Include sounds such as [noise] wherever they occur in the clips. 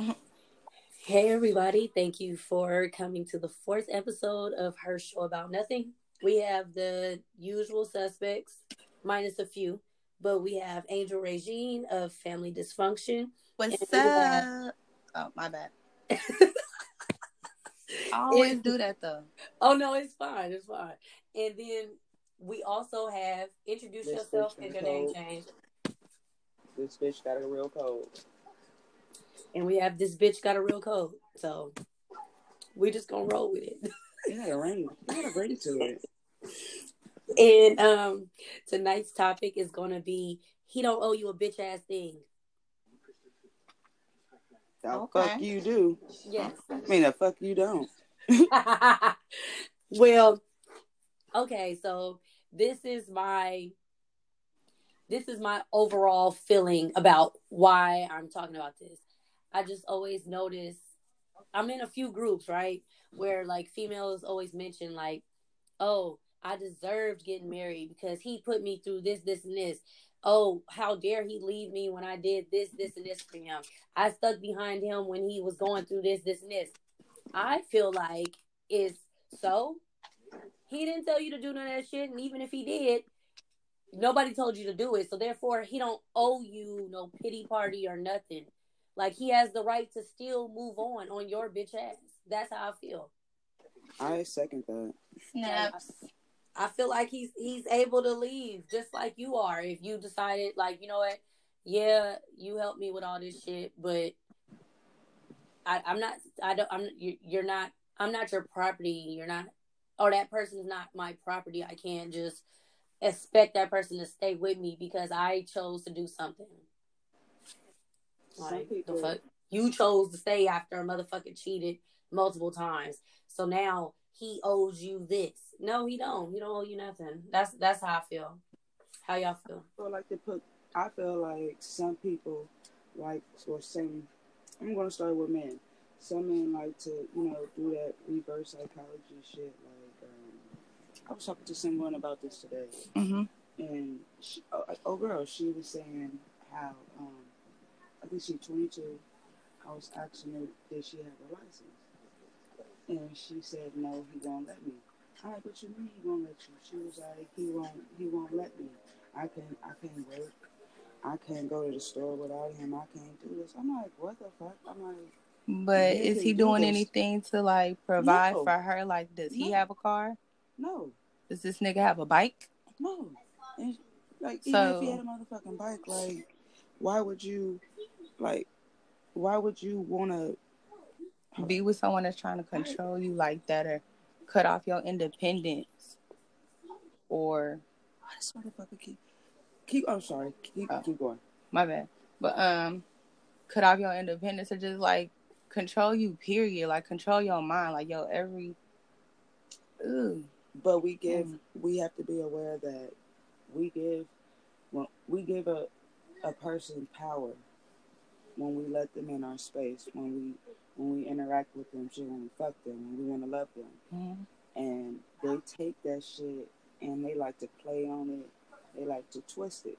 [laughs] Hey, everybody. Thank you for coming to the fourth episode of Her Show About Nothing. We have the usual suspects, minus a few, but we have Angel Regine of Family Dysfunction. What's And up? have- Oh, my bad. [laughs] I always And- do that though. Oh, no, it's fine. It's fine. And then we also have introduce This yourself and your name change. This bitch got a real code. And we have this bitch got a real code. So we just gonna roll with it. You gotta ring. You gotta ring to it. [laughs] And um tonight's topic is gonna be he don't owe you a bitch ass thing. The Okay. fuck you do. Yes. I mean, the fuck you don't. [laughs] well, okay, so this is my this is my overall feeling about why I'm talking about this. I just always notice I'm in a few groups, right? Where like females always mention like, "Oh, I deserved getting married because he put me through this, this, and this." Oh, how dare he leave me when I did this, this, and this for him? I stuck behind him when he was going through this, this, and this. I feel like is so. He didn't tell you to do none of that shit, and even if he did, nobody told you to do it. So therefore, he don't owe you no pity party or nothing. Like he has the right to still move on on your bitch ass. That's how I feel. I second that. Snaps. I feel like he's he's able to leave just like you are. If you decided, like, you know what, yeah, you helped me with all this shit, but I, I'm not. I don't. I'm. you- You're not. I'm not your property. You're not. Or that person's not my property. I can't just expect that person to stay with me because I chose to do something. Some Like the fuck, you chose to stay after a motherfucker cheated multiple times. So now he owes you this. No, he don't. He don't owe you nothing. That's that's how I feel. How y'all feel? I feel like they put. I feel like some people like or some. I'm gonna start with men. Some men like to, you know, do that reverse psychology shit. Like, um, I was talking to someone about this today. Mm-hmm. and she, oh, oh girl, she was saying how um, I think she's 22. I was asking her did she have a license, and she said no, he won't let me. I'm like, what you mean he won't let you? She was like, he won't, he won't let me. I can't, I can't work. I can't go to the store without him. I can't do this. I'm like, what the fuck? I'm like, But is he do doing this. anything to like provide No. for her? Like, does he No. have a car? no, Does this nigga have a bike? no. And, like, even if he had a motherfucking bike, like, why would you, like, why would you want to Be with someone that's trying to control you like that, or cut off your independence, or Why this motherfucker keep keep? I'm sorry. Keep Oh. keep going. my bad, but um, cut off your independence, or just like control you. Period. Like control your mind. Like yo, every. Ooh. But we give. Mm. We have to be aware that we give. well, we give a a person power when we let them in our space, when we when we interact with them, shit, when we fuck them, when we want to love them, Mhm. and they take that shit and they like to play on it. They like to twist it,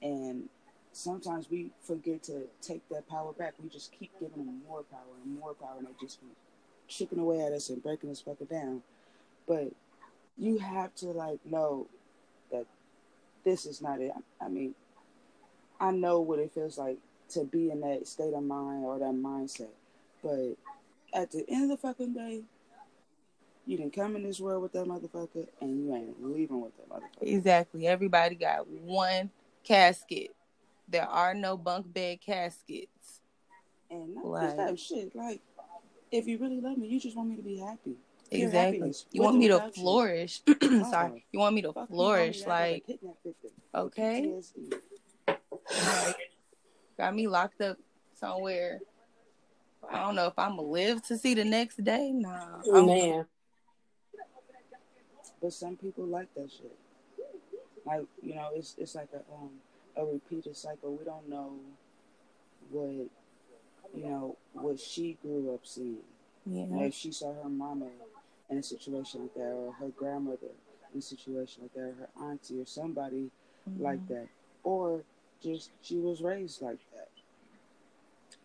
and sometimes we forget to take that power back. We just keep giving them more power and more power, and they just keep chipping away at us and breaking us fucking down. But you have to like know that this is not it. I mean, I know what it feels like to be in that state of mind or that mindset, but at the end of the fucking day, you didn't come in this world with that motherfucker, and you ain't leaving with that motherfucker. Exactly. Everybody got one casket. There are no bunk bed caskets. And not Like- just that shit. Like, if you really love me, you just want me to be happy. Exactly. You want me to you. flourish. [clears throat] Uh-uh. Sorry. You want me to flourish. homie, I got a Like, okay. PTSD. Like, got me locked up somewhere. I don't know if I'm gonna live to see the next day. Nah. I'm- Man, But some people like that shit. Like you know, it's it's like a um a repeated cycle. We don't know what you know what she grew up seeing. You know, Yeah. if she saw her mama in a situation like that, or her grandmother in a situation like that, or her auntie or somebody like Mhm. that, or just she was raised like that.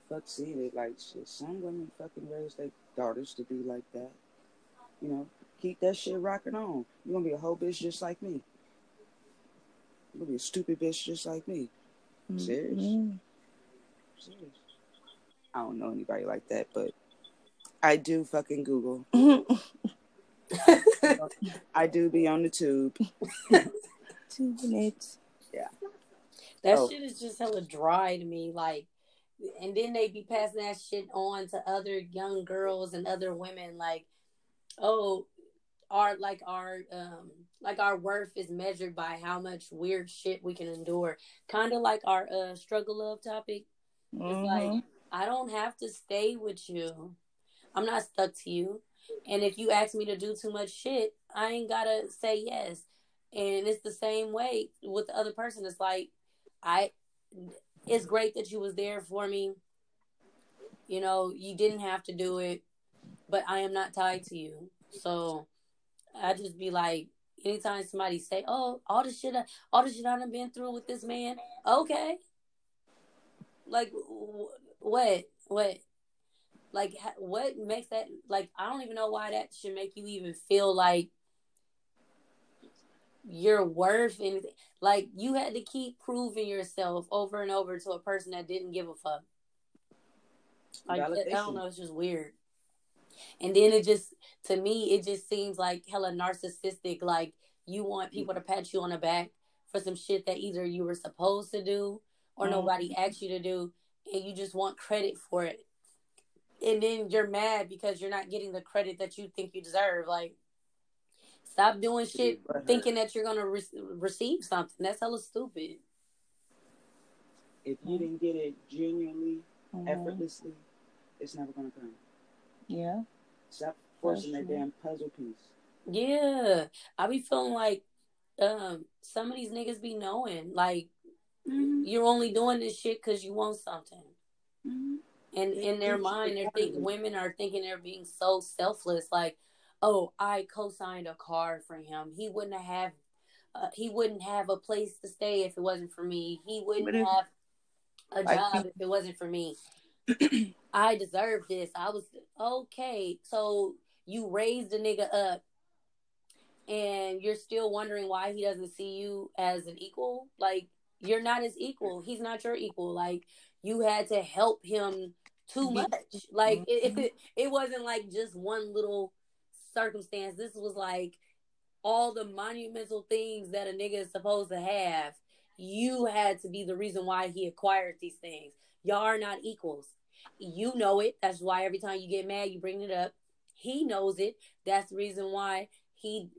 fuck seeing it. Like shit, some women fucking raise their daughters to be like that. You know, keep that shit rocking on. You're gonna be a whole bitch just like me. You're gonna be a stupid bitch just like me. Serious? Mm-hmm. Serious. I don't know anybody like that, but I do fucking Google. [laughs] I do be on the tube. Two minutes. That Oh. shit is just hella dry to me. Like, and then they be passing that shit on to other young girls and other women. Like, oh, our like our um like our worth is measured by how much weird shit we can endure. Kind of like our uh struggle love topic. It's Mhm. like I don't have to stay with you. I'm not stuck to you. And if you ask me to do too much shit, I ain't gotta say yes. And it's the same way with the other person. It's like I it's great that you was there for me. You know, you didn't have to do it, but I am not tied to you. So I just be like, anytime somebody say, "Oh, all the shit, I, all the shit I done been through with this man," okay. Like, wh- what, what, like, what makes that? Like, I don't even know why that should make you even feel like you're worth anything. Like, you had to keep proving yourself over and over to a person that didn't give a fuck. Like, I don't know, it's just weird. And then it just, to me, it just seems like hella narcissistic. Like you want people to pat you on the back for some shit that either you were supposed to do or Mhm. nobody asked you to do, and you just want credit for it. And then you're mad because you're not getting the credit that you think you deserve. Like, stop doing shit thinking that you're gonna re- receive something. That's hella stupid. If you didn't get it genuinely, Mhm. effortlessly, it's never gonna come. Yeah. Stop forcing that damn puzzle piece. Yeah, I be feeling like um some of these niggas be knowing like Mm-hmm. you're only doing this shit because you want something. Mm-hmm. And in their mind, they're think wholeheartedly. women are thinking they're being so selfless. Like, oh, I co-signed a car for him. He wouldn't have, uh, he wouldn't have a place to stay if it wasn't for me. He wouldn't if- have a job if it wasn't for me. [clears throat] I deserve this. I was okay. So you raised a nigga up, and you're still wondering why he doesn't see you as an equal. Like you're not his equal. He's not your equal. Like you had to help him too much. Like it, it, [laughs] it wasn't like just one little circumstance. This was like all the monumental things that a nigga is supposed to have. You had to be the reason why he acquired these things. Y'all are not equals. You know it. That's why every time you get mad, you bring it up. He knows it. That's the reason why he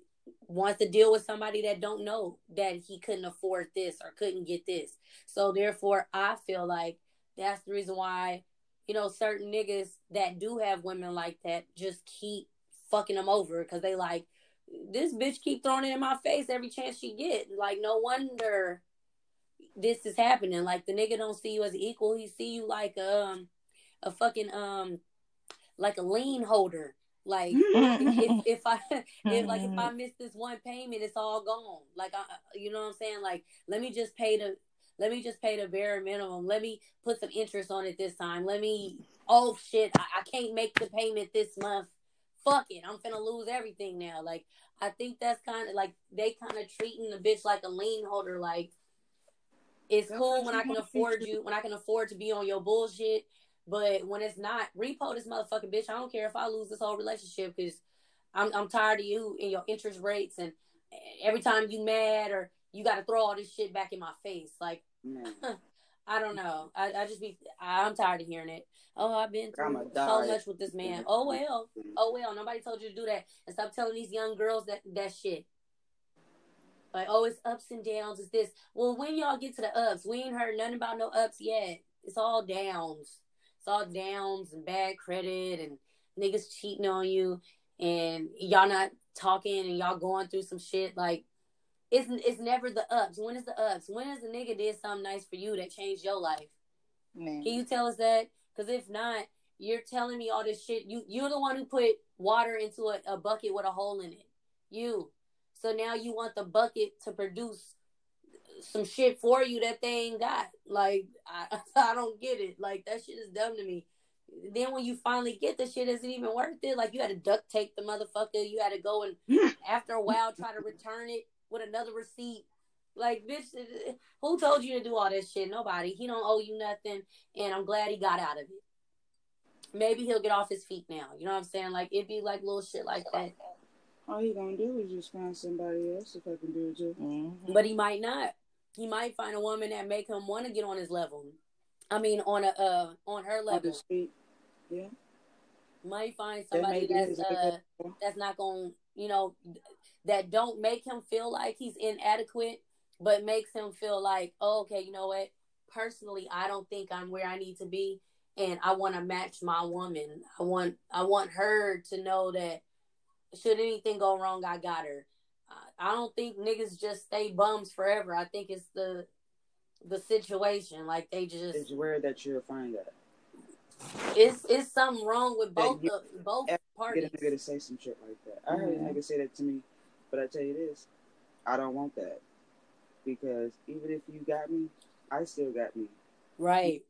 wants to deal with somebody that don't know that he couldn't afford this or couldn't get this. So therefore, I feel like that's the reason why you know certain niggas that do have women like that just keep fucking them over because they like this bitch keep throwing it in my face every chance she get. Like no wonder this is happening. Like the nigga don't see you as equal. He see you like um a fucking um like a lien holder. Like [laughs] if if I [laughs] if like if I miss this one payment, it's all gone. Like I, you know what I'm saying? Like let me just pay the let me just pay the bare minimum. Let me put some interest on it this time. Let me oh shit, I, I can't make the payment this month. Fuck it, I'm finna lose everything now. Like I think that's kind of like they kind of treating the bitch like a lien holder. Like it's That's cool when I can afford you when I can afford to be on your bullshit. But when it's not, repo this motherfucking bitch. I don't care if I lose this whole relationship because I'm I'm tired of you and your interest rates and every time you mad or you got to throw all this shit back in my face. Like [laughs] I don't know. I, I just be I'm tired of hearing it. Oh, I've been through so much with this man. Mm-hmm. Oh well. Oh well. Nobody told you to do that. And stop telling these young girls that that shit. Like, oh, it's ups and downs. It's this. Well, when y'all get to the ups, we ain't heard nothing about no ups yet. It's all downs. It's all downs and bad credit and niggas cheating on you and y'all not talking and y'all going through some shit. Like, it's it's never the ups. When is the ups? When is the nigga did something nice for you that changed your life? Man. Can you tell us that? Because if not, you're telling me all this shit. You you're the one who put water into a, a bucket with a hole in it. You. So now you want the bucket to produce some shit for you that they ain't got. Like I, [laughs] I don't get it. Like that shit is dumb to me. Then when you finally get the shit, is it even worth it? Like you had to duct tape the motherfucker. You had to go and [laughs] after a while try to return it with another receipt. Like bitch, who told you to do all this shit? Nobody. He don't owe you nothing, and I'm glad he got out of it. Maybe he'll get off his feet now. You know what I'm saying? Like it'd be like little shit like that. All he gonna do is just find somebody else if I can do it too. Mhm. But he might not. He might find a woman that make him want to get on his level. I mean, on a uh, on her On level. his feet. Yeah. Might find somebody be that's uh that's not going, to, you know, that don't make him feel like he's inadequate, but makes him feel like, oh, okay, you know what? Personally, I don't think I'm where I need to be, and I want to match my woman. I want I want her to know that should anything go wrong, I got her. I- I don't think niggas just stay bums forever. I think it's the the situation. Like they just It's rare that you'll find that. it's it's something wrong with both you- of both Get parties. a nigga to say some shit like that. I heard a Yeah. nigga say that to me, but I tell you this, I don't want that because even if you got me, I still got me Right.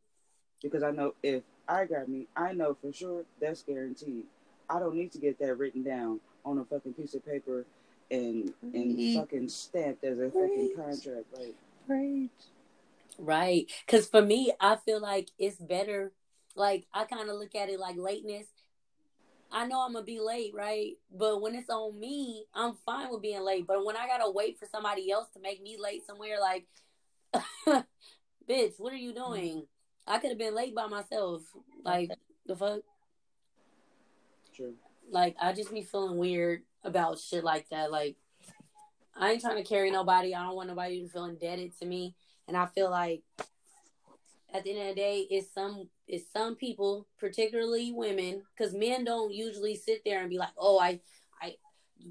because I know if I got me, I know for sure that's guaranteed. I don't need to get that written down on a fucking piece of paper and and fucking stamped as a fucking contract. Like Preach. Right. Because for me, I feel like it's better. Like, I kind of look at it like lateness. I know I'm to be late, right? But when it's on me, I'm fine with being late. But when I got to wait for somebody else to make me late somewhere, like, [laughs] bitch, what are you mm-hmm. doing? I could have been late by myself. Like, the fuck? true. Like, I just be feeling weird about shit like that. Like, I ain't trying to carry nobody. I don't want nobody to feel indebted to me. And I feel like at the end of the day, it's some it's some people, particularly women, because men don't usually sit there and be like, "Oh, I, I,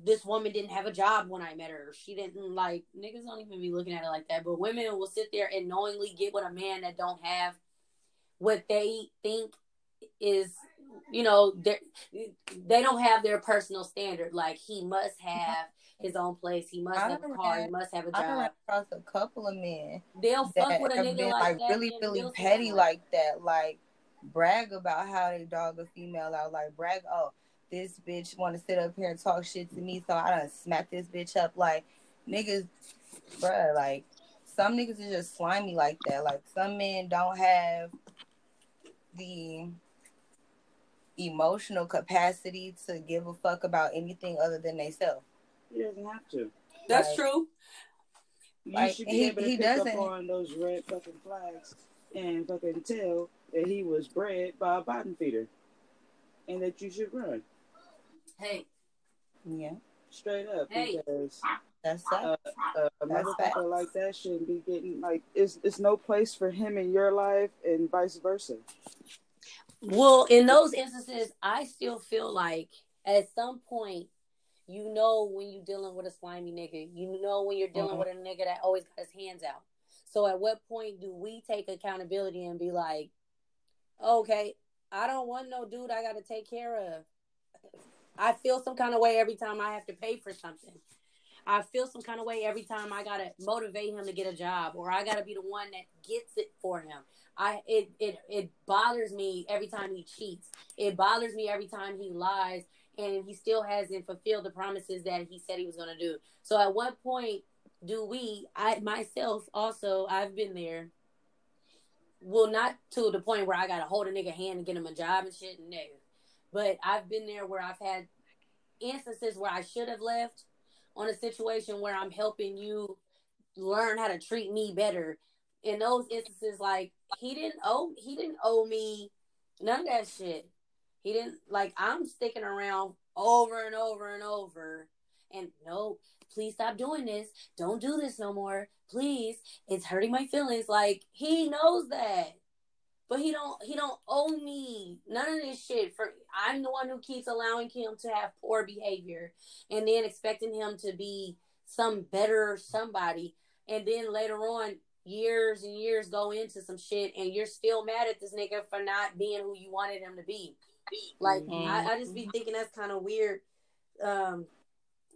this woman didn't have a job when I met her. She didn't like niggas don't even be looking at it like that." But women will sit there and knowingly get with a man that don't have what they think is, you know, they they don't have their personal standard. Like he must have his own place. He must I have a car. He must have a job. I run across a couple of men They'll fuck with a nigga been like, like that. really, really petty like that. Like brag about how they dog a female out. Like brag, oh, this bitch want to sit up here and talk shit to me, so I done smack this bitch up. Like niggas, bruh, like some niggas is just slimy like that. Like some men don't have the emotional capacity to give a fuck about anything other than themselves. He doesn't have to. That's Like- true. You Like, should be he- able to he pick up doesn't- on those red fucking flags and fucking tell that he was bred by a bottom feeder and that you should run Hey, Yeah, straight up Hey. because that's uh, uh, a That's motherfucker facts. like that shouldn't be getting like it's it's no place for him in your life and vice versa. Well, in those instances, I still feel like at some point, you know when you're dealing with a slimy nigga. You know when you're dealing Mhm. with a nigga that always got his hands out. So at what point do we take accountability and be like, okay, I don't want no dude I got to take care of. I feel some kind of way every time I have to pay for something. I feel some kind of way every time I gotta motivate him to get a job, or I gotta be the one that gets it for him. I it it it bothers me every time he cheats. It bothers me every time he lies, and he still hasn't fulfilled the promises that he said he was gonna do. So at what point do we? I myself also I've been there. Well, not to the point where I gotta hold a nigga hand and get him a job and shit, no. But I've been there where I've had instances where I should have left on a situation where I'm helping you learn how to treat me better. In those instances, like he didn't owe he didn't owe me none of that shit. He didn't like I'm sticking around over and over and over. And no, please stop doing this. Don't do this no more. Please. It's hurting my feelings. Like he knows that. But he don't he don't owe me none of this shit for I'm the one who keeps allowing him to have poor behavior and then expecting him to be some better somebody and then later on years and years go into some shit and you're still mad at this nigga for not being who you wanted him to be. Like Mhm. I, I just be thinking that's kind of weird. Um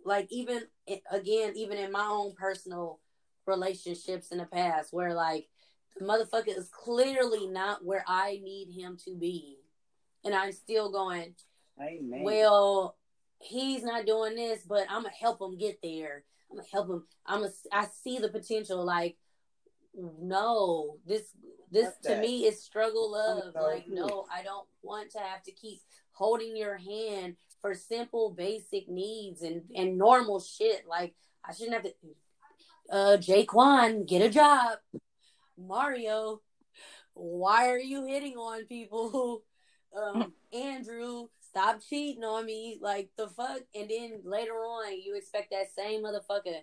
like even again, even in my own personal relationships in the past where like the motherfucker is clearly not where I need him to be. And I'm still going, Amen. well, he's not doing this, but I'm gonna help him get there. I'm gonna help him. I'm gonna. I see the potential. Like, no, this this to me is struggle love. Like, no, I don't want to have to keep holding your hand for simple, basic needs and and normal shit. Like, I shouldn't have to. Uh, Jaquan, get a job. Mario, why are you hitting on people? [laughs] Um, Andrew, stop cheating on me. Like the fuck. And then later on, you expect that same motherfucker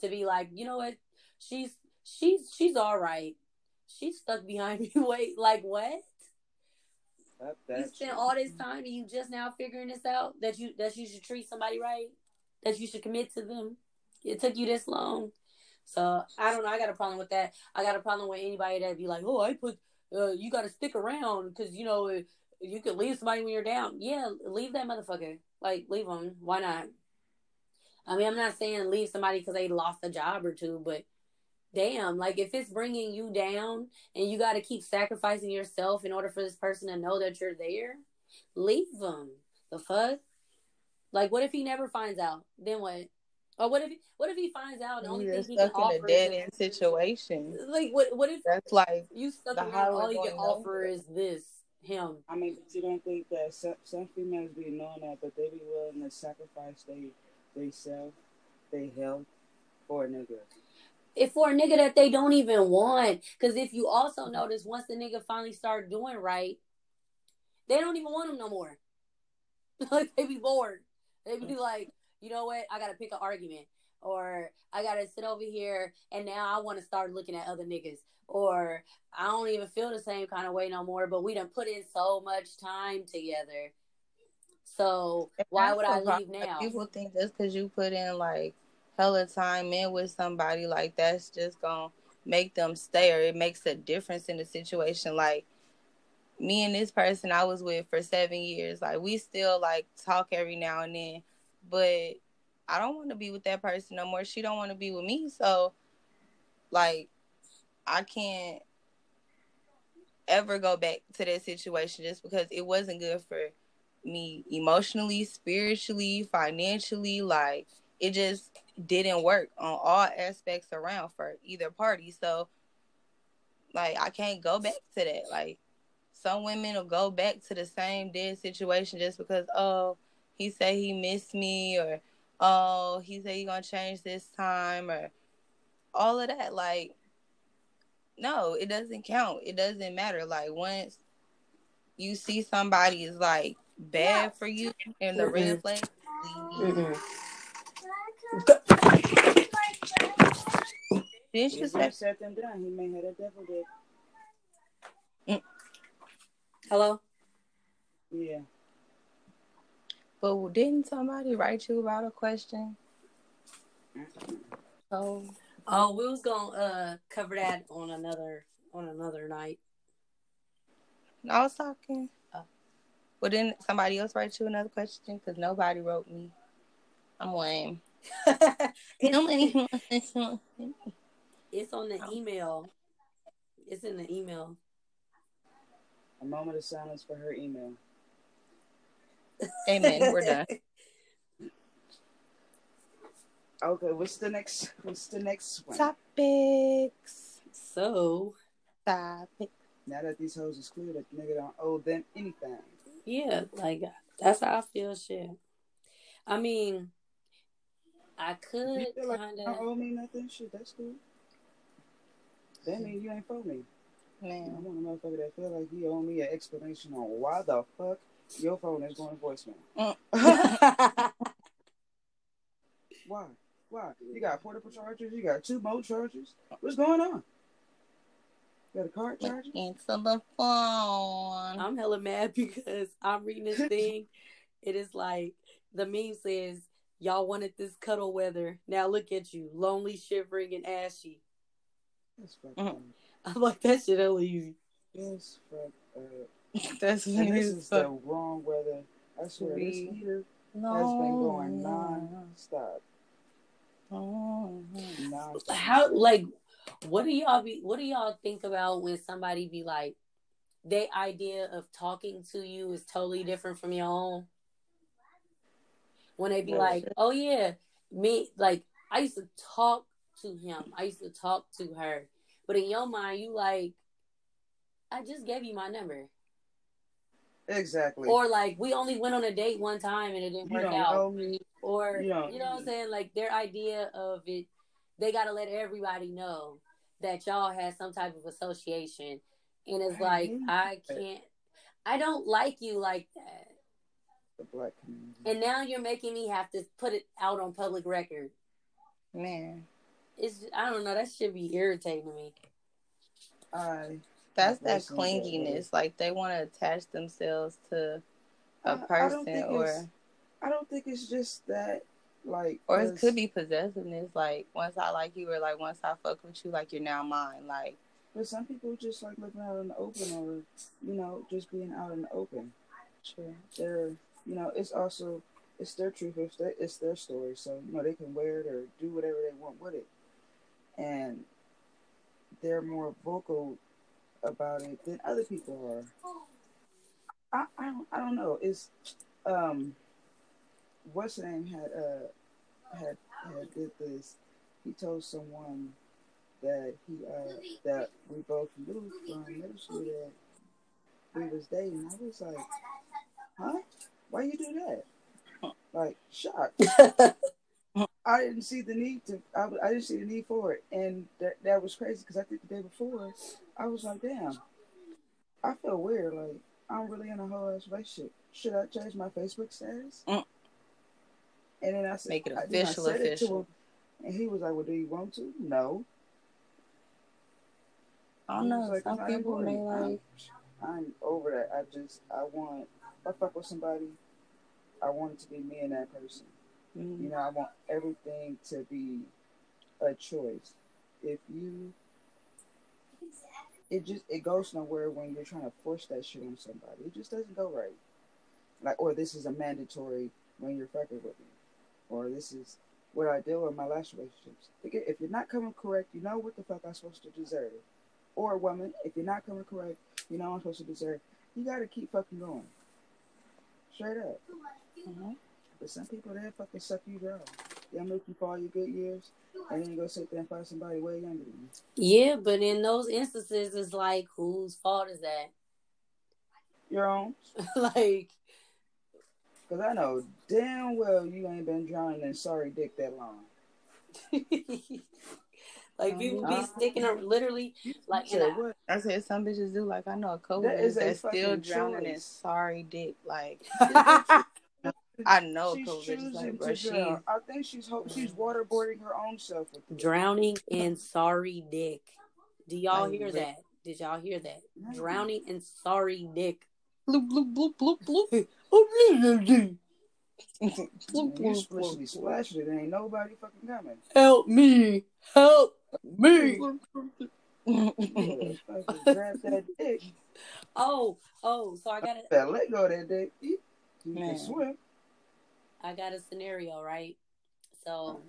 to be like, you know what? She's she's she's all right. She's stuck behind me. [laughs] Wait, like what? You spent all this time and you just now figuring this out that you that you should treat somebody right, that you should commit to them. It took you this long. So I don't know. I got a problem with that. I got a problem with anybody that be like, "Oh, I put uh, you got to stick around because you know you could leave somebody when you're down." Yeah, leave that motherfucker. Like, leave them. Why not? I mean, I'm not saying leave somebody because they lost a job or two, but damn, like if it's bringing you down and you got to keep sacrificing yourself in order for this person to know that you're there, leave them. The fuck? Like, what if he never finds out? Then what? Or what if what if he finds out? The only You're thing he can stuck in a dead end situation. like what? What if That's like you stuck the around? All you can offer nowhere. is this him. I mean, but you don't think that some, some females be knowing that, but they be willing to sacrifice they they self, they health for a nigga. If for a nigga that they don't even want. Because if you also notice, once the nigga finally start doing right, they don't even want him no more. [laughs] like they be bored. They be mm. like, you know what? I gotta pick an argument, or I gotta sit over here and now I want to start looking at other niggas, or I don't even feel the same kind of way no more. But we done put in so much time together. So why would I leave now? People think just because you put in like hella time in with somebody, like that's just gonna make them stay, or it makes a difference in the situation. Like me and this person I was with for seven years, like we still like talk every now and then, but I don't want to be with that person no more. She don't want to be with me, so like I can't ever go back to that situation just because it wasn't good for me emotionally, spiritually, financially. Like it just didn't work on all aspects around for either party. So like I can't go back to that. Like some women will go back to the same dead situation just because oh he said he missed me or oh he said he gonna change this time or all of that. Like no, it doesn't count. It doesn't matter. Like once you see somebody is like bad for you in the red Mhm. flag, You If say he set them down, he may have a devil dick. Hello. Yeah. But didn't somebody write you about a question? Oh, Oh, we was gonna uh cover that on another on another night. I was talking. Oh. Well, didn't somebody else write you another question? Because nobody wrote me. I'm lame. [laughs] [laughs] it's, [laughs] it's on the Oh. email. It's in the email. A moment of silence for her email. Amen. We're done. [laughs] Okay, what's the next? What's the next one? Topics. So Topic. Now that these hoes is clear, that nigga don't owe them anything. yeah, like that's how I feel. Shit. I mean, I could You feel like kind you don't of. owe me nothing? Shit, that's cool. That mean you ain't for me. Man. I Man. want a motherfucker that feel like he owe me an explanation on why the fuck your phone is going to voicemail. Mm. [laughs] Why? Why? You got portable chargers? You got two more chargers? What's going on? You got a card charger? Answer the phone. I'm hella mad [laughs] because I'm reading this [laughs] thing. It is like the meme says, "Y'all wanted this cuddle weather. Now look at you, lonely, shivering, and ashy." That's. I'm [laughs] like, that shit hella easy. That's fucked. That's this is the wrong weather. I swear, this heater has been going non-stop. Mhm. Nah, How like what do y'all be what do y'all think about when somebody be like their idea of talking to you is totally different from your own? When they be like, Oh yeah, me like I used to talk to him. I used to talk to her. But in your mind you like I just gave you my number. exactly. Or like we only went on a date one time and it didn't work don't out. know or You you, know what I'm saying? Like their idea of it, they got to let everybody know that y'all had some type of association, and it's I like I can't, I don't like you like that, The black community. and now you're making me have to put it out on public record. Man, It's I don't know that should be irritating to me. I that's that that- clinginess. Like they want to attach themselves to I- a I don't person, think or I don't think it's just that. Like, or it could be possessiveness. Like once I like you, or like once I fuck with you, like you're now mine. Like But some people just like living out in the open, or you know, just being out in the open. sure. They're, you know, it's also it's their truth. It's their, it's their story. So you know, they can wear it or do whatever they want with it, and they're more vocal about it than other people are. I I don't, I don't know. It's um, what's name had uh had had did this. He told someone that he uh that we both knew from middle school that we was dating. I was like, huh? Why you do that? Like shocked. [laughs] I didn't see the need to. I, I didn't see the need for it, and that that was crazy because I think the day before I was like, damn, I feel weird. Like I'm really in a whole ass relationship. Should I change my Facebook status? Mm. And then I said, Make it I- I official, to official. him, and he was like, "Well, do you want to?" No. I don't know. Like, Some people may like. I'm, I'm over that. I just I want if I fuck with somebody, I want it to be me and that person. Mm, You know, I want everything to be a choice. If you, it just it goes nowhere when you're trying to force that shit on somebody. It just doesn't go right. Like, or this is a mandatory when you're fucking with me, or this is what I deal with my last relationships. If you're not coming correct, you know what the fuck I'm supposed to deserve. Or a woman, if you're not coming correct, you know what I'm supposed to deserve. You gotta keep fucking going. Straight up. mhm. But some people they fucking suck you dry. They'll make you for all your good years, and then go sit there and find somebody way younger than you. Yeah, but in those instances, it's like whose fault is that? Your own, [laughs] like, because I know damn well you ain't been drowning in sorry dick that long. [laughs] like people be Uh-huh. sticking up literally like you know. a, what? I said some bitches do. Like I know a couple That is bitches a that's still fucking drowning in sorry dick. Like [laughs] I know She's couple bitches choosing like, to bro, she drown. I think she's ho- she's waterboarding her own self with drowning in sorry dick. Do y'all Like, hear re- that? Did y'all hear that? Drowning in sorry dick. bloop bloop bloop bloop bloop. [laughs] And you explicitly splashed it, ain't nobody fucking coming. Help me! Help me! You better fucking grab that dick. [laughs] Oh, oh, so I got a, Better let go of that dick. You you Man. can swim. I got a scenario, right? So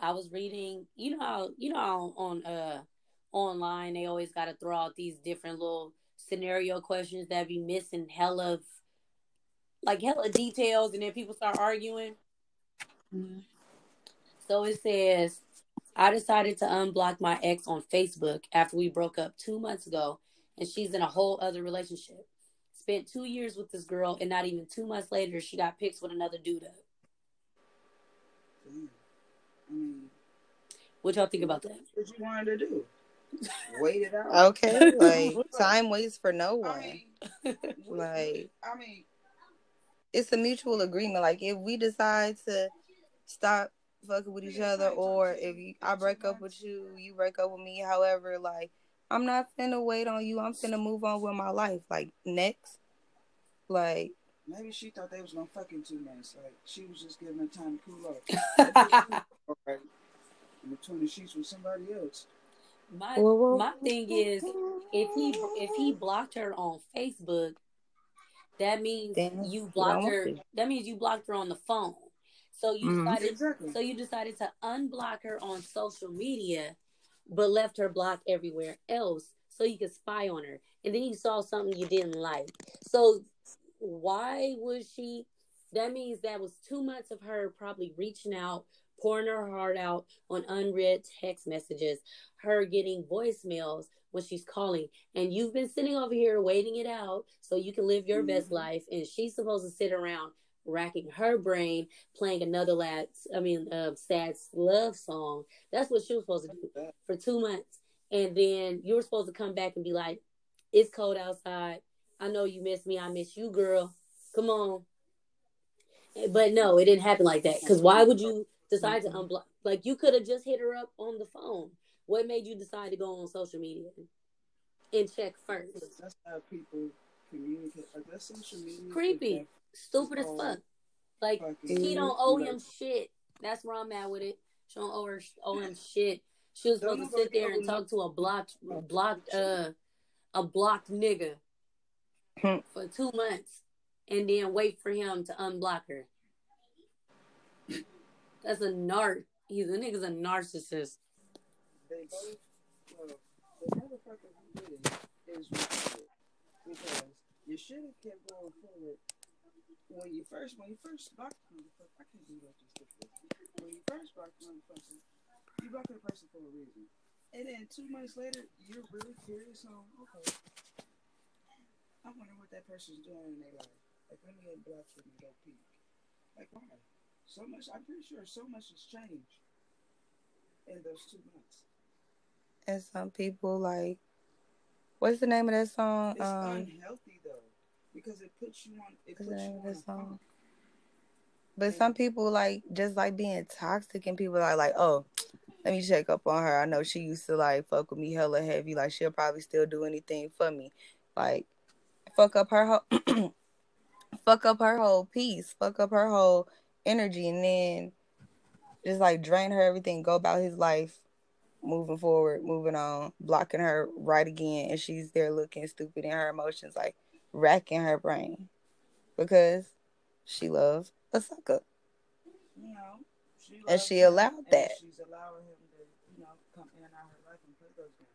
I was reading, you know how you know how on uh online they always gotta throw out these different little scenario questions that be missing hella of like hella details and then people start arguing. So it says, I decided to unblock my ex on Facebook after we broke up two months ago, and she's in a whole other relationship. Spent two years with this girl, and not even two months later, she got pics with another dude up. Damn. I mean, What y'all think about that? what you wanted to do? Wait it out. Okay, [laughs] like time waits for no I one. mean, Like I mean, it's a mutual agreement. Like if we decide to stop fucking with each other, or if you, I break up with you, you break up with me. However, like I'm not finna wait on you. I'm finna move on with my life. Like next, like maybe she thought they was gonna fuck in two months. Like she was just giving her time to cool off. Alright. [laughs] In between the sheets with somebody else. my my thing is, if he if he blocked her on Facebook, that means Then you blocked her. to. That means you blocked her on the phone. So you Mhm. decided Exactly. so you decided to unblock her on social media, but left her block everywhere else so you could spy on her. And then you saw something you didn't like. So why was she that means that was two months of her probably reaching out, pouring her heart out on unread text messages, her getting voicemails when she's calling. And you've been sitting over here waiting it out so you can live your best Mhm. life. And she's supposed to sit around racking her brain playing another lad I mean uh, sad love song. That's what she was supposed to do for two months. And then you were supposed to come back and be like, It's cold outside. I know you miss me. I miss you, girl. Come on. But no, it didn't happen like that. Because why would you decide to unblock? Like, you could have just hit her up on the phone. What made you decide to go on social media and check first? That's how people communicate. Like that's social media. Creepy. Stupid as fuck. Like, she don't owe him shit. That's where I'm at with it. She don't owe her owe him shit. She was supposed to sit there and talk to a blocked a blocked uh a blocked nigga Hmm. for two months and then wait for him to unblock her. That's a narc. He's a nigga's a narcissist. They both. Well, the motherfucker who did it is because you should have kept going forward. When you first, when you first blocked the motherfucker, I can't do that different. When you first blocked the motherfucker, you blocked the person for a reason, and then two months later, you're really curious on okay. I wonder what that person's doing in their life. Like, let me unblock them and go peek. Like, why? So much. I'm pretty sure so much has changed in those two months. And some people like, what's the name of that song? It's Um, unhealthy because it puts you on. It puts you on that a song? funk. But some people like just like being toxic, and people are like, oh, let me check up on her. I know she used to like fuck with me hella heavy. Like she'll probably still do anything for me. Like fuck up her whole, [clears throat] fuck up her whole piece, fuck up her whole energy, and then just like drain her everything. Go about his life, moving forward, moving on, blocking her right again, and she's there looking stupid in her emotions, like racking her brain because she loves a sucker. You know, she And she him, allowed and that. She's allowing him to, you know, come in and out of her life and play those games.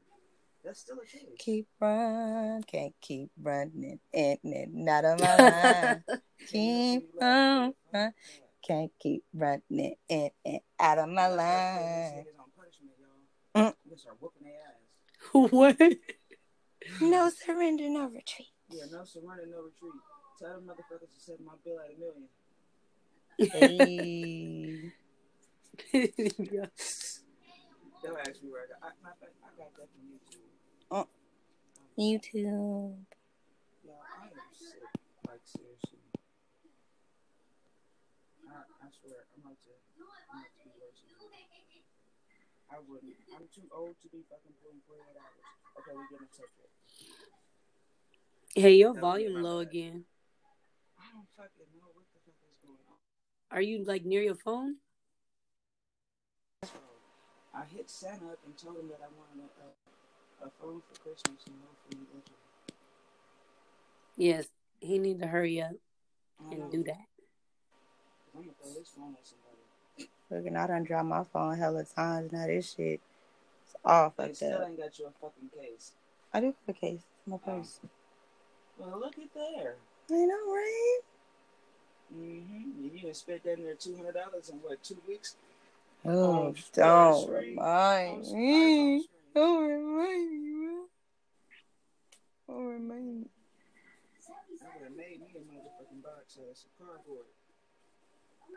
That's still a kid. Keep run, can't keep running, in and not on my line. [laughs] Keep on, run, can't keep running in and out of my line. Niggas on punishment, y'all. Mm. Niggas are whooping their ass. [laughs] what? No surrender, no retreat. Yeah, no surrender, no retreat. Tell them motherfuckers to set my bill at a million. Hey. [laughs] Yeah. They'll ask me where I got. I, fact, I got that from YouTube. Uh. YouTube. Yo, I am sick. Like seriously. I, I swear, I'm about to, I'm about to be worse. I wouldn't. I'm too old to be fucking pulling 48 hours. Okay, we're getting a subject. Hey, your volume low bad. again. I don't fucking know what the fuck is going on. Are you like near your phone? I hit Santa up and told him that I wanted a, a, a phone for Christmas and hopefully he will. Yes, he need to hurry up and do that. I'm gonna throw this phone at somebody. Look, and I done dropped my phone hella times. Now this shit is all fucked They fucked still ain't got you a fucking case. I do have a case. It's my oh. purse. Well, look at there. I know, right? Mm-hmm. You done spent that in there two hundred dollars in what two weeks? Oh, Oh, don't remind Oh, me. Don't remind me. Don't remind me. I would have made me a motherfucking box of some cardboard.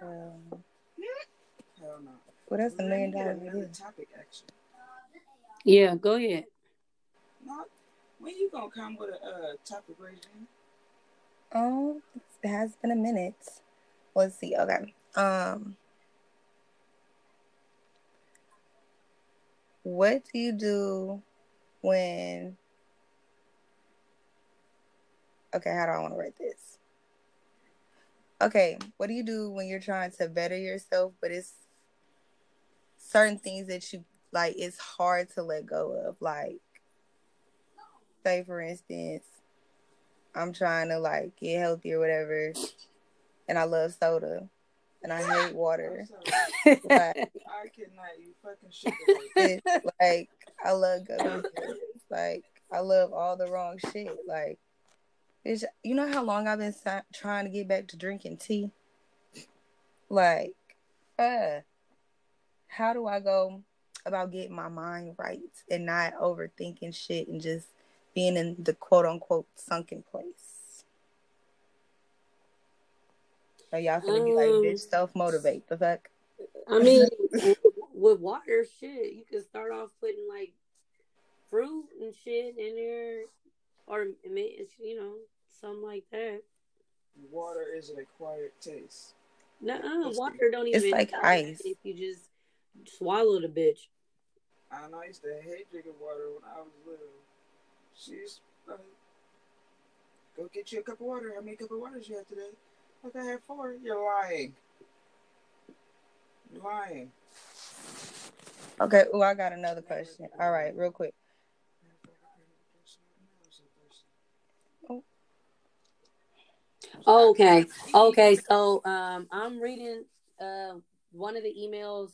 Um, Hell no. well, that's a million dollars. Topic, actually. Yeah, go ahead. No, when you gonna come with a uh, topic, Regine? Oh, it has been a minute. Let's see. Okay. Um, what do you do when? Okay, how do I want to write this? Okay, what do you do when you're trying to better yourself, but it's certain things that you like? It's hard to let go of. Like, say for instance, I'm trying to like get healthy or whatever, and I love soda, and I hate water. [laughs] I cannot. You fucking shit. It's like I love gummy bears. Like I love all the wrong shit. Like, bitch, you know how long I've been si- trying to get back to drinking tea? Like, uh, how do I go about getting my mind right and not overthinking shit and just being in the quote unquote sunken place? Are y'all gonna be like, Um, bitch, self motivate? The fuck? I mean, [laughs] with water, shit, you can start off putting like fruit and shit in there, or ma- it's, you know, something like that. Water is an acquired taste. Nuh-uh, water don't even. It's like ice. If you just swallow the bitch. I don't know. I used to hate drinking water when I was little. She's like, go get you a cup of water. How many cup of waters you have today? Like I had four. You're lying. You're lying. Okay. Oh, I got another question. All right, real quick. Oh. Okay. Okay. So um I'm reading uh one of the emails.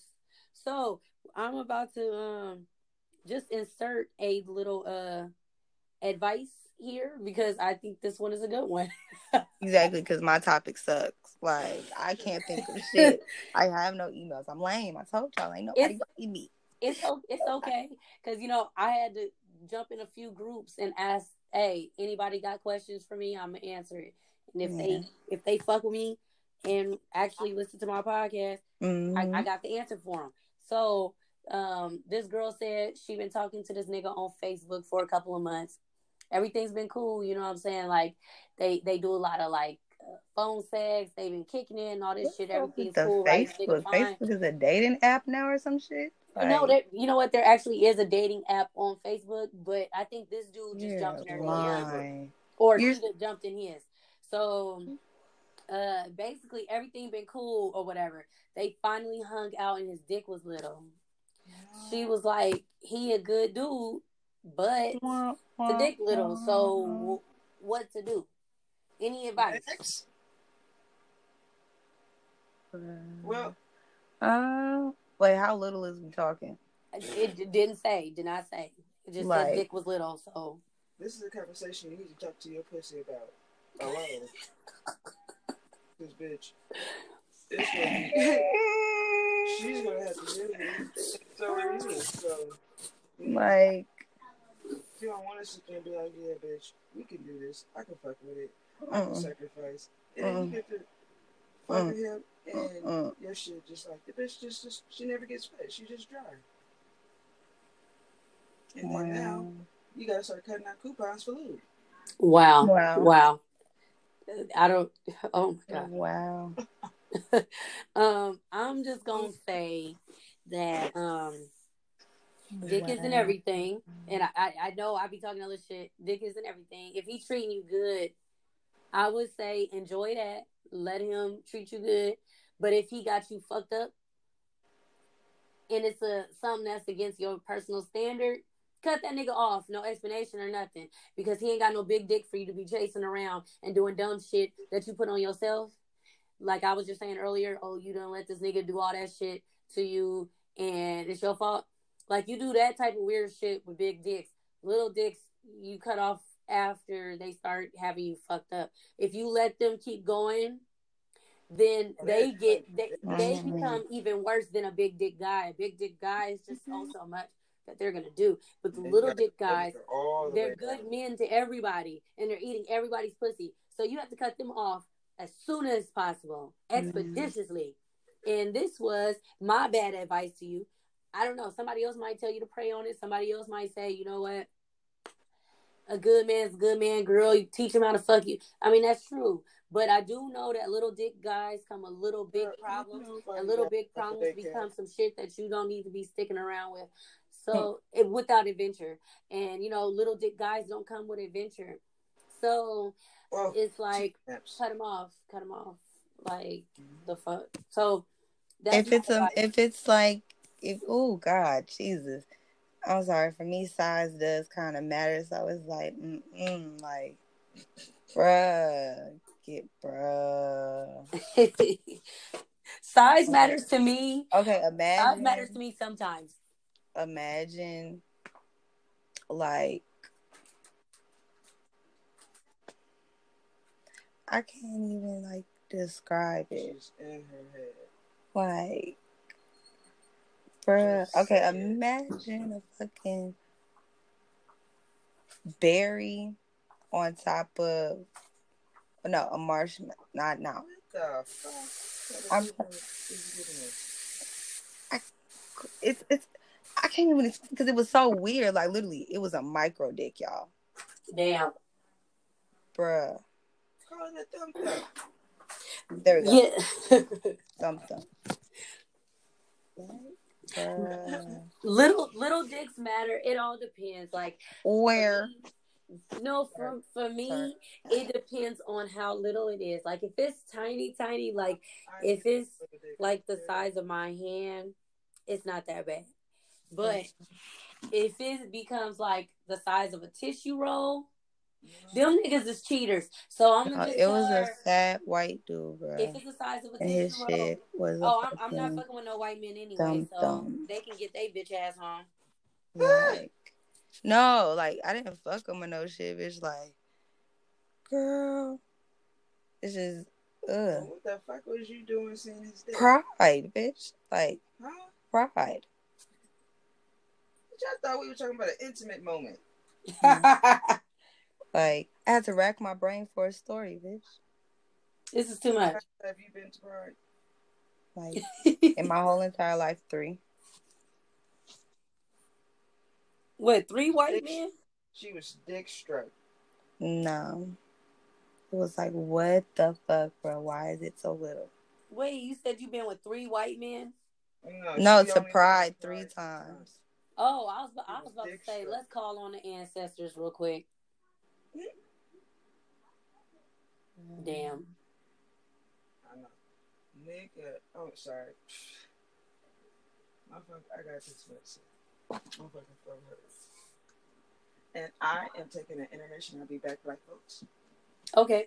So I'm about to um just insert a little uh advice here because I think this one is a good one. [laughs] Exactly, because my topic sucks. Like I can't think of shit. [laughs] I have no emails. I'm lame. I told y'all ain't nobody It's- me. it's it's okay because you know I had to jump in a few groups and ask, "Hey, anybody got questions for me? I'm gonna answer it." And if Yeah. they if they fuck with me and actually listen to my podcast, Mhm. I, I got the answer for them. So um, this girl said she been talking to this nigga on Facebook for a couple of months. Everything's been cool, you know what I'm saying? Like they they do a lot of like uh, phone sex. They've been kicking in all this What's shit. Everything's the cool, right? Facebook. Fine. Facebook is a dating app now or some shit. no, Like, there, you know what? There actually is a dating app on Facebook, but I think this dude just jumped in lying. or You're- she just jumped in his. So, uh, basically everything been cool or whatever. They finally hung out, and his dick was little. She was like, "He a good dude, but the dick little. So, w- what to do? Any advice?" Well, uh, wait, how little is we talking? It, it didn't say. Did not say. It just Like- said dick was little. So, this is a conversation you need to talk to your pussy about [laughs] alone. this bitch. Gonna [laughs] she's gonna have to deal with it. So. So Like, if you don't want to sit there and be like, yeah, bitch, we can do this. I can fuck with it. I can sacrifice. And then you get to fuck with him and your shit just like the bitch just, just she never gets fed. She just dry. And then now you gotta start cutting out coupons for lube. wow, Wow. wow. I don't. Oh my god. Wow. [laughs] um, I'm just gonna say that um, Dick isn't everything, mm-hmm. and I, I I know I be talking this shit. Dick isn't everything. If he's treating you good, I would say enjoy that. Let him treat you good. But if he got you fucked up, and it's a something that's against your personal standard, cut that nigga off. No explanation or nothing, because he ain't got no big dick for you to be chasing around and doing dumb shit that you put on yourself. Like I was just saying earlier, oh, you don't let this nigga do all that shit to you, and it's your fault. Like you do that type of weird shit with big dicks. Little dicks, you cut off after they start having you fucked up. If you let them keep going, then they get they, they Mhm. become even worse than a big dick guy. A big dick guy is just oh so much that they're gonna do. But the They little dick guys, the they're good down. men to everybody and they're eating everybody's pussy. So you have to cut them off as soon as possible, expeditiously. And this was my bad advice to you. I don't know. Somebody else might tell you to pray on it. Somebody else might say, you know what? A good man's a good man, girl. You teach him how to fuck you. I mean, that's true. But I do know that little dick guys come a little big Girl, problems. know if I And little big problems become some shit that you don't need to be sticking around with. Hmm. So it, without adventure, and you know, little dick guys don't come with adventure. So Well, it's like snaps. cut them off, cut them off, like the fuck. So that's if it's a, if it's like, if oh God, Jesus, I'm sorry. For me, size does kind of matter. So it's like, mm, like, bruh, get bruh. [laughs] size matters to me. Okay, Size imagine. matters to me sometimes. Imagine, like, I can't even like describe it. She's in her head. Like, bruh. Okay, imagine a fucking berry on top of no a marshmallow. Not now. What the fuck? I'm-? It's it's. I can't even because it was so weird. Like literally, it was a micro dick, y'all. Damn. Bruh. Call it a thumb thumb. There we go. Yeah. [laughs] Bruh. [laughs] little little dicks matter. It all depends. Like Where? no, for for me, it depends on how little it is. Like if it's tiny, tiny, like if it's like the size of my hand, it's not that bad. But if it becomes like the size of a tissue roll, them niggas is cheaters. So I'm No, gonna uh, just it was tell a her, fat white dude, bro. if it's the size of a And his tissue roll. shit was Oh, I'm, I'm not fucking, fucking with no white men anyway, Dum so dum. they can get their bitch ass home. like no, like I didn't fuck him with no shit, bitch. Like, girl, this is ugh What the fuck was you doing seeing his dick? pride, bitch. Like Huh? pride. Bitch, I thought we were talking about an intimate moment. [laughs] Mm. Like I had to rack my brain for a story, bitch. this is too much. Have you been to Pride? Like [laughs] in my whole entire life, three. what, three white men? She was dick struck. No, it was like, what the fuck, bro? Why is it so little? Wait, you said you've been with three white men? No, No, she to pride three Pride times. Oh, I was I was was about to say, struck. let's call on the ancestors real quick. Damn. I know. Nigga, oh sorry. Motherfucker, I got this medicine. Motherfucker throat hurts. And I am taking an intermission. I'll be back, black folks. Okay.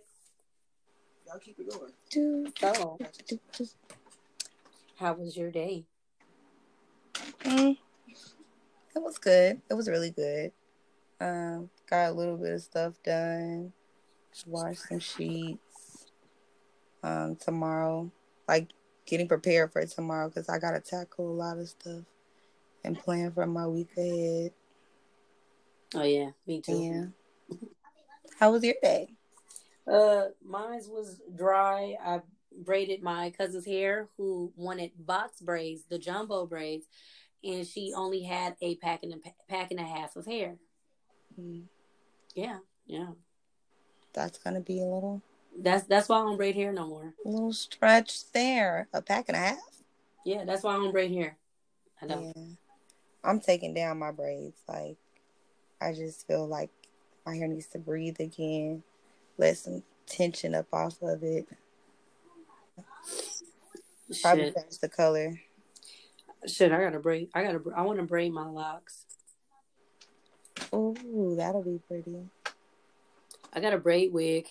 Y'all keep it going. Do, So, do, do. how was your day? Mm, it was good. It was really good. Um, got a little bit of stuff done. Washed some sheets. Um, tomorrow, like getting prepared for tomorrow because I gotta tackle a lot of stuff and plan for my week ahead. Oh yeah, me too. Yeah. How was your day? Uh, mine was dry. I braided my cousin's hair, who wanted box braids, the jumbo braids, and she only had a pack and a pack and a half of hair. Mm, Yeah, yeah. That's gonna be a little, That's that's why I don't braid hair no more. a little stretch there. A pack and a half. Yeah, that's why I don't braid hair. I don't. Yeah. I'm taking down my braids. Like, I just feel like my hair needs to breathe again. Let some tension up off of it. Probably change the color. shit. I gotta braid. I gotta. I want to braid my locks. Ooh, that'll be pretty. I got a braid wig.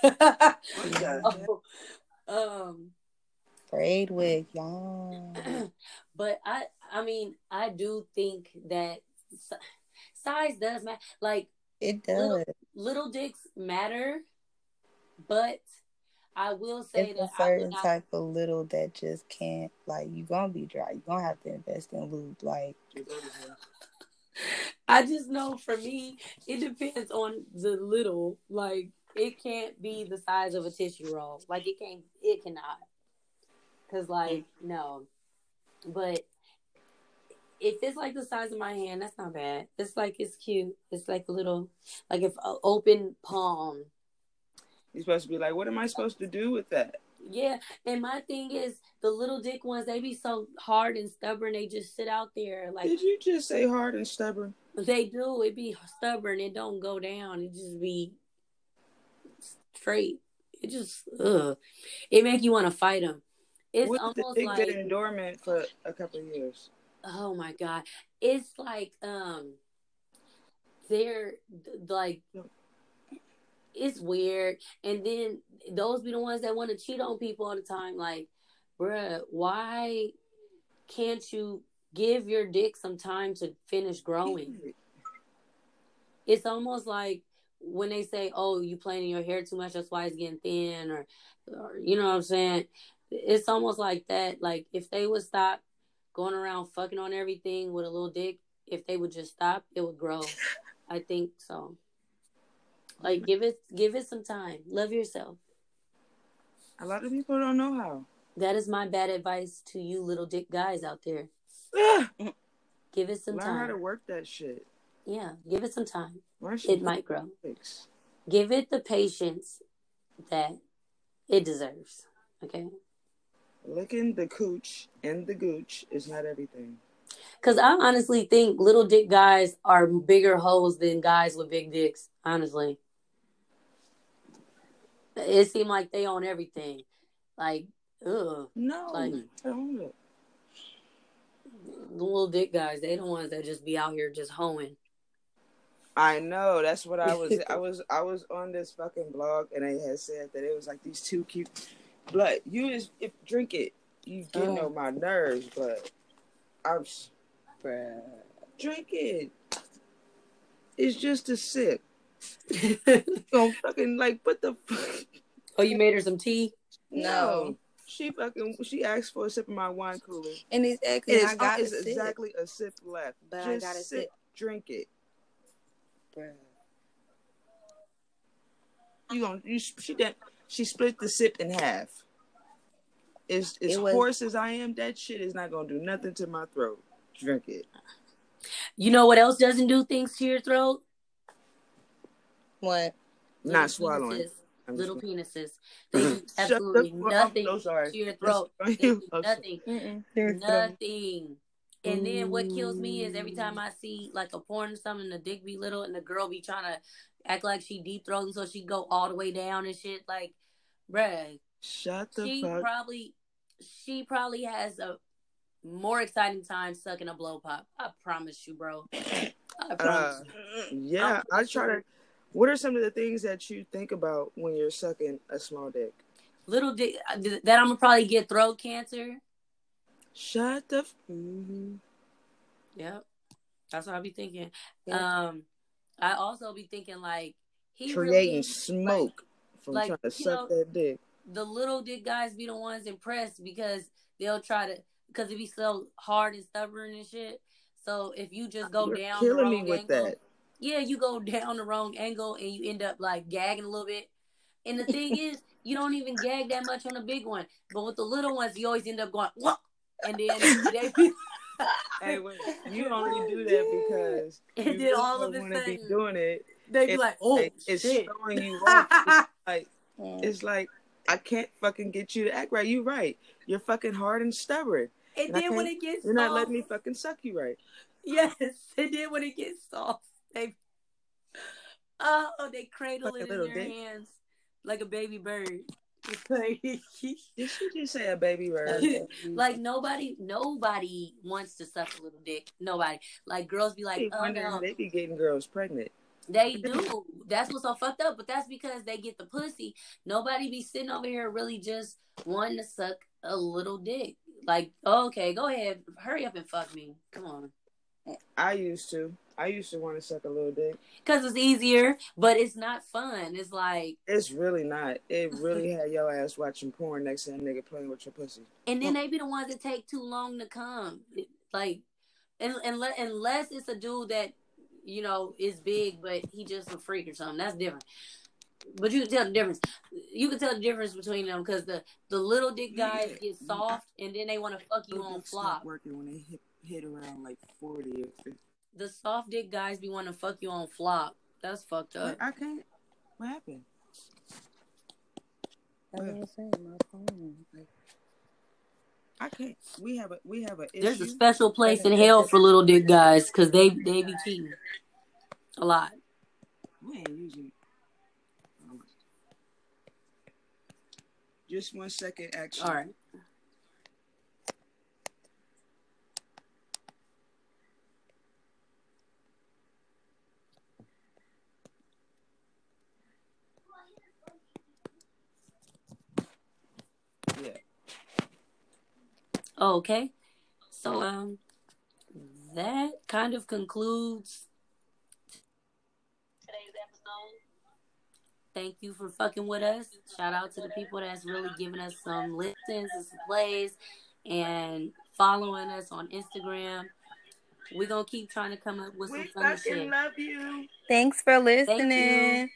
What? [laughs] Oh, um, Braid wig, y'all. [clears throat] but I, I mean, I do think that size does matter. Like It does. little dicks matter, but I will say It's that I would certain not. type of little that just can't, like, you're going to be dry. You're going to have to invest in lube. Like, I just know for me, it depends on the little. Like it can't be the size of a tissue roll. Like it can't. It cannot. Cause like mm. no, but if it's like the size of my hand, that's not bad. It's like it's cute. It's like a little, like if a open palm. You're supposed to be like, what am I supposed to do with that? Yeah, and my thing is the little dick ones. They be so hard and stubborn. They just sit out there like Did you just say hard and stubborn? They do. It be stubborn. It don't go down. It just be straight. It just ugh. It make you want to fight them. It's what if the almost dick like been dormant for a couple of years? oh my god. It's like um, they're like it's weird. And then those be the ones that want to cheat on people all the time. Like bruh, why can't you give your dick some time to finish growing? It's almost like when they say, "Oh, you playing in your hair too much, that's why it's getting thin," or, or you know what I'm saying. It's almost like that. Like if they would stop going around fucking on everything with a little dick, if they would just stop, it would grow. I think so. Like give it give it some time. Love yourself. A lot of people don't know how. That is my bad advice to you little dick guys out there. Give it some Learn time. how to work that shit. Yeah, give it some time. It might grow. basics. Give it the patience that it deserves. Okay? Licking the cooch and the gooch is not everything. Because I honestly think little dick guys are bigger hoes than guys with big dicks. Honestly, it seemed like they own everything. Like, ugh, No, Like- I don't know. The little dick guys, they the ones that just be out here just hoeing. I know. That's what I was. I [laughs] was. I was on this fucking blog, and they had said that it was like these two cute. But You just if drink it, you getting Oh. on my nerves, but I'm Bruh. drink it. It's just a sip. [laughs] Don't fucking like what the fuck. oh, you made her some tea? No. She fucking she asked for a sip of my wine cooler. And it's exactly, it's, I got it's sip. exactly a sip left. But I gotta sip, sip. drink it. Bruh. You gonna you she did she split the sip in half. As as It was- hoarse as I am, that shit is not gonna do nothing to my throat. Drink it. You know what else doesn't do things to your throat? What? Little not swallowing. I'm Little just- penises. [clears throat] They do absolutely fuck- I'm nothing so sorry. to your throat. [laughs] They do nothing. Mm-mm. Nothing. And then what kills me is every time I see like a porn or something, the dick be little and the girl be trying to act like she deep throating so she go all the way down and shit. Like, bruh, Shut the she fuck. probably she probably has a more exciting time sucking a blow pop. I promise you, bro. I promise. Uh, you. yeah, I'm I try to. What are some of the things that you think about when you're sucking a small dick? Little dick that I'm gonna probably get throat cancer. Shut the. F- mm-hmm. Yep. That's what I'll be thinking. Yeah. Um I also be thinking like he Creating really, smoke from like, trying to suck know- that dick. the little dick guys be the ones impressed because they'll try to because it be so hard and stubborn and shit. So if you just go You're down killing me with angle, that. Yeah, you go [laughs] down the wrong angle and you end up like gagging a little bit. And the thing is, you don't even gag that much on the big one, but with the little ones, you always end up going, what? And then they [laughs] Hey, wait, you only do that because [laughs] And you then all of don't a wanna be doing it. they be like, oh It- it's shit. throwing you off. It's like it's like I can't fucking get you to act right. You right. You're fucking hard and stubborn. And And then when it gets You're not letting me fucking suck you right. yes. And then when it gets soft, they oh, oh they cradle Like it in their dick. hands like a baby bird. Like- [laughs] Did she just say a baby [laughs] bird? like nobody, nobody wants to suck a little dick. Nobody. Like girls be like, oh no, they be getting girls pregnant. they do. That's what's so fucked up. But that's because they get the pussy. Nobody be sitting over here really just wanting to suck a little dick. Like, okay, go ahead, hurry up and fuck me. Come on. I used to. I used to want to suck a little dick. Cause it's easier, but it's not fun. It's like, It's really not. It [laughs] really had your ass watching porn next to a nigga playing with your pussy. and then they be the ones that take too long to come. Like, and, unless, unless it's a dude that you know is big, but he just a freak or something. That's different. But you can tell the difference. You can tell the difference between them because the the little dick guys get soft and then they want to fuck you on flop. working when they hit, hit around like forty or fifty. The soft dick guys be wanting to fuck you on flop. That's fucked up. I can't. What happened? What I'm saying, my phone. I can't. We have a we have a issue. There's a special place in hell for little dick guys because they they be cheating a lot. We ain't using. Oh. Just one second, actually. All right. Yeah. Okay. So um that kind of concludes today's episode. Thank you for fucking with us. Shout out to the people that's really giving us some listens and some plays and following us on Instagram. We're gonna keep trying to come up with We some funny fucking shit. love you. Thanks for Thank listening. you.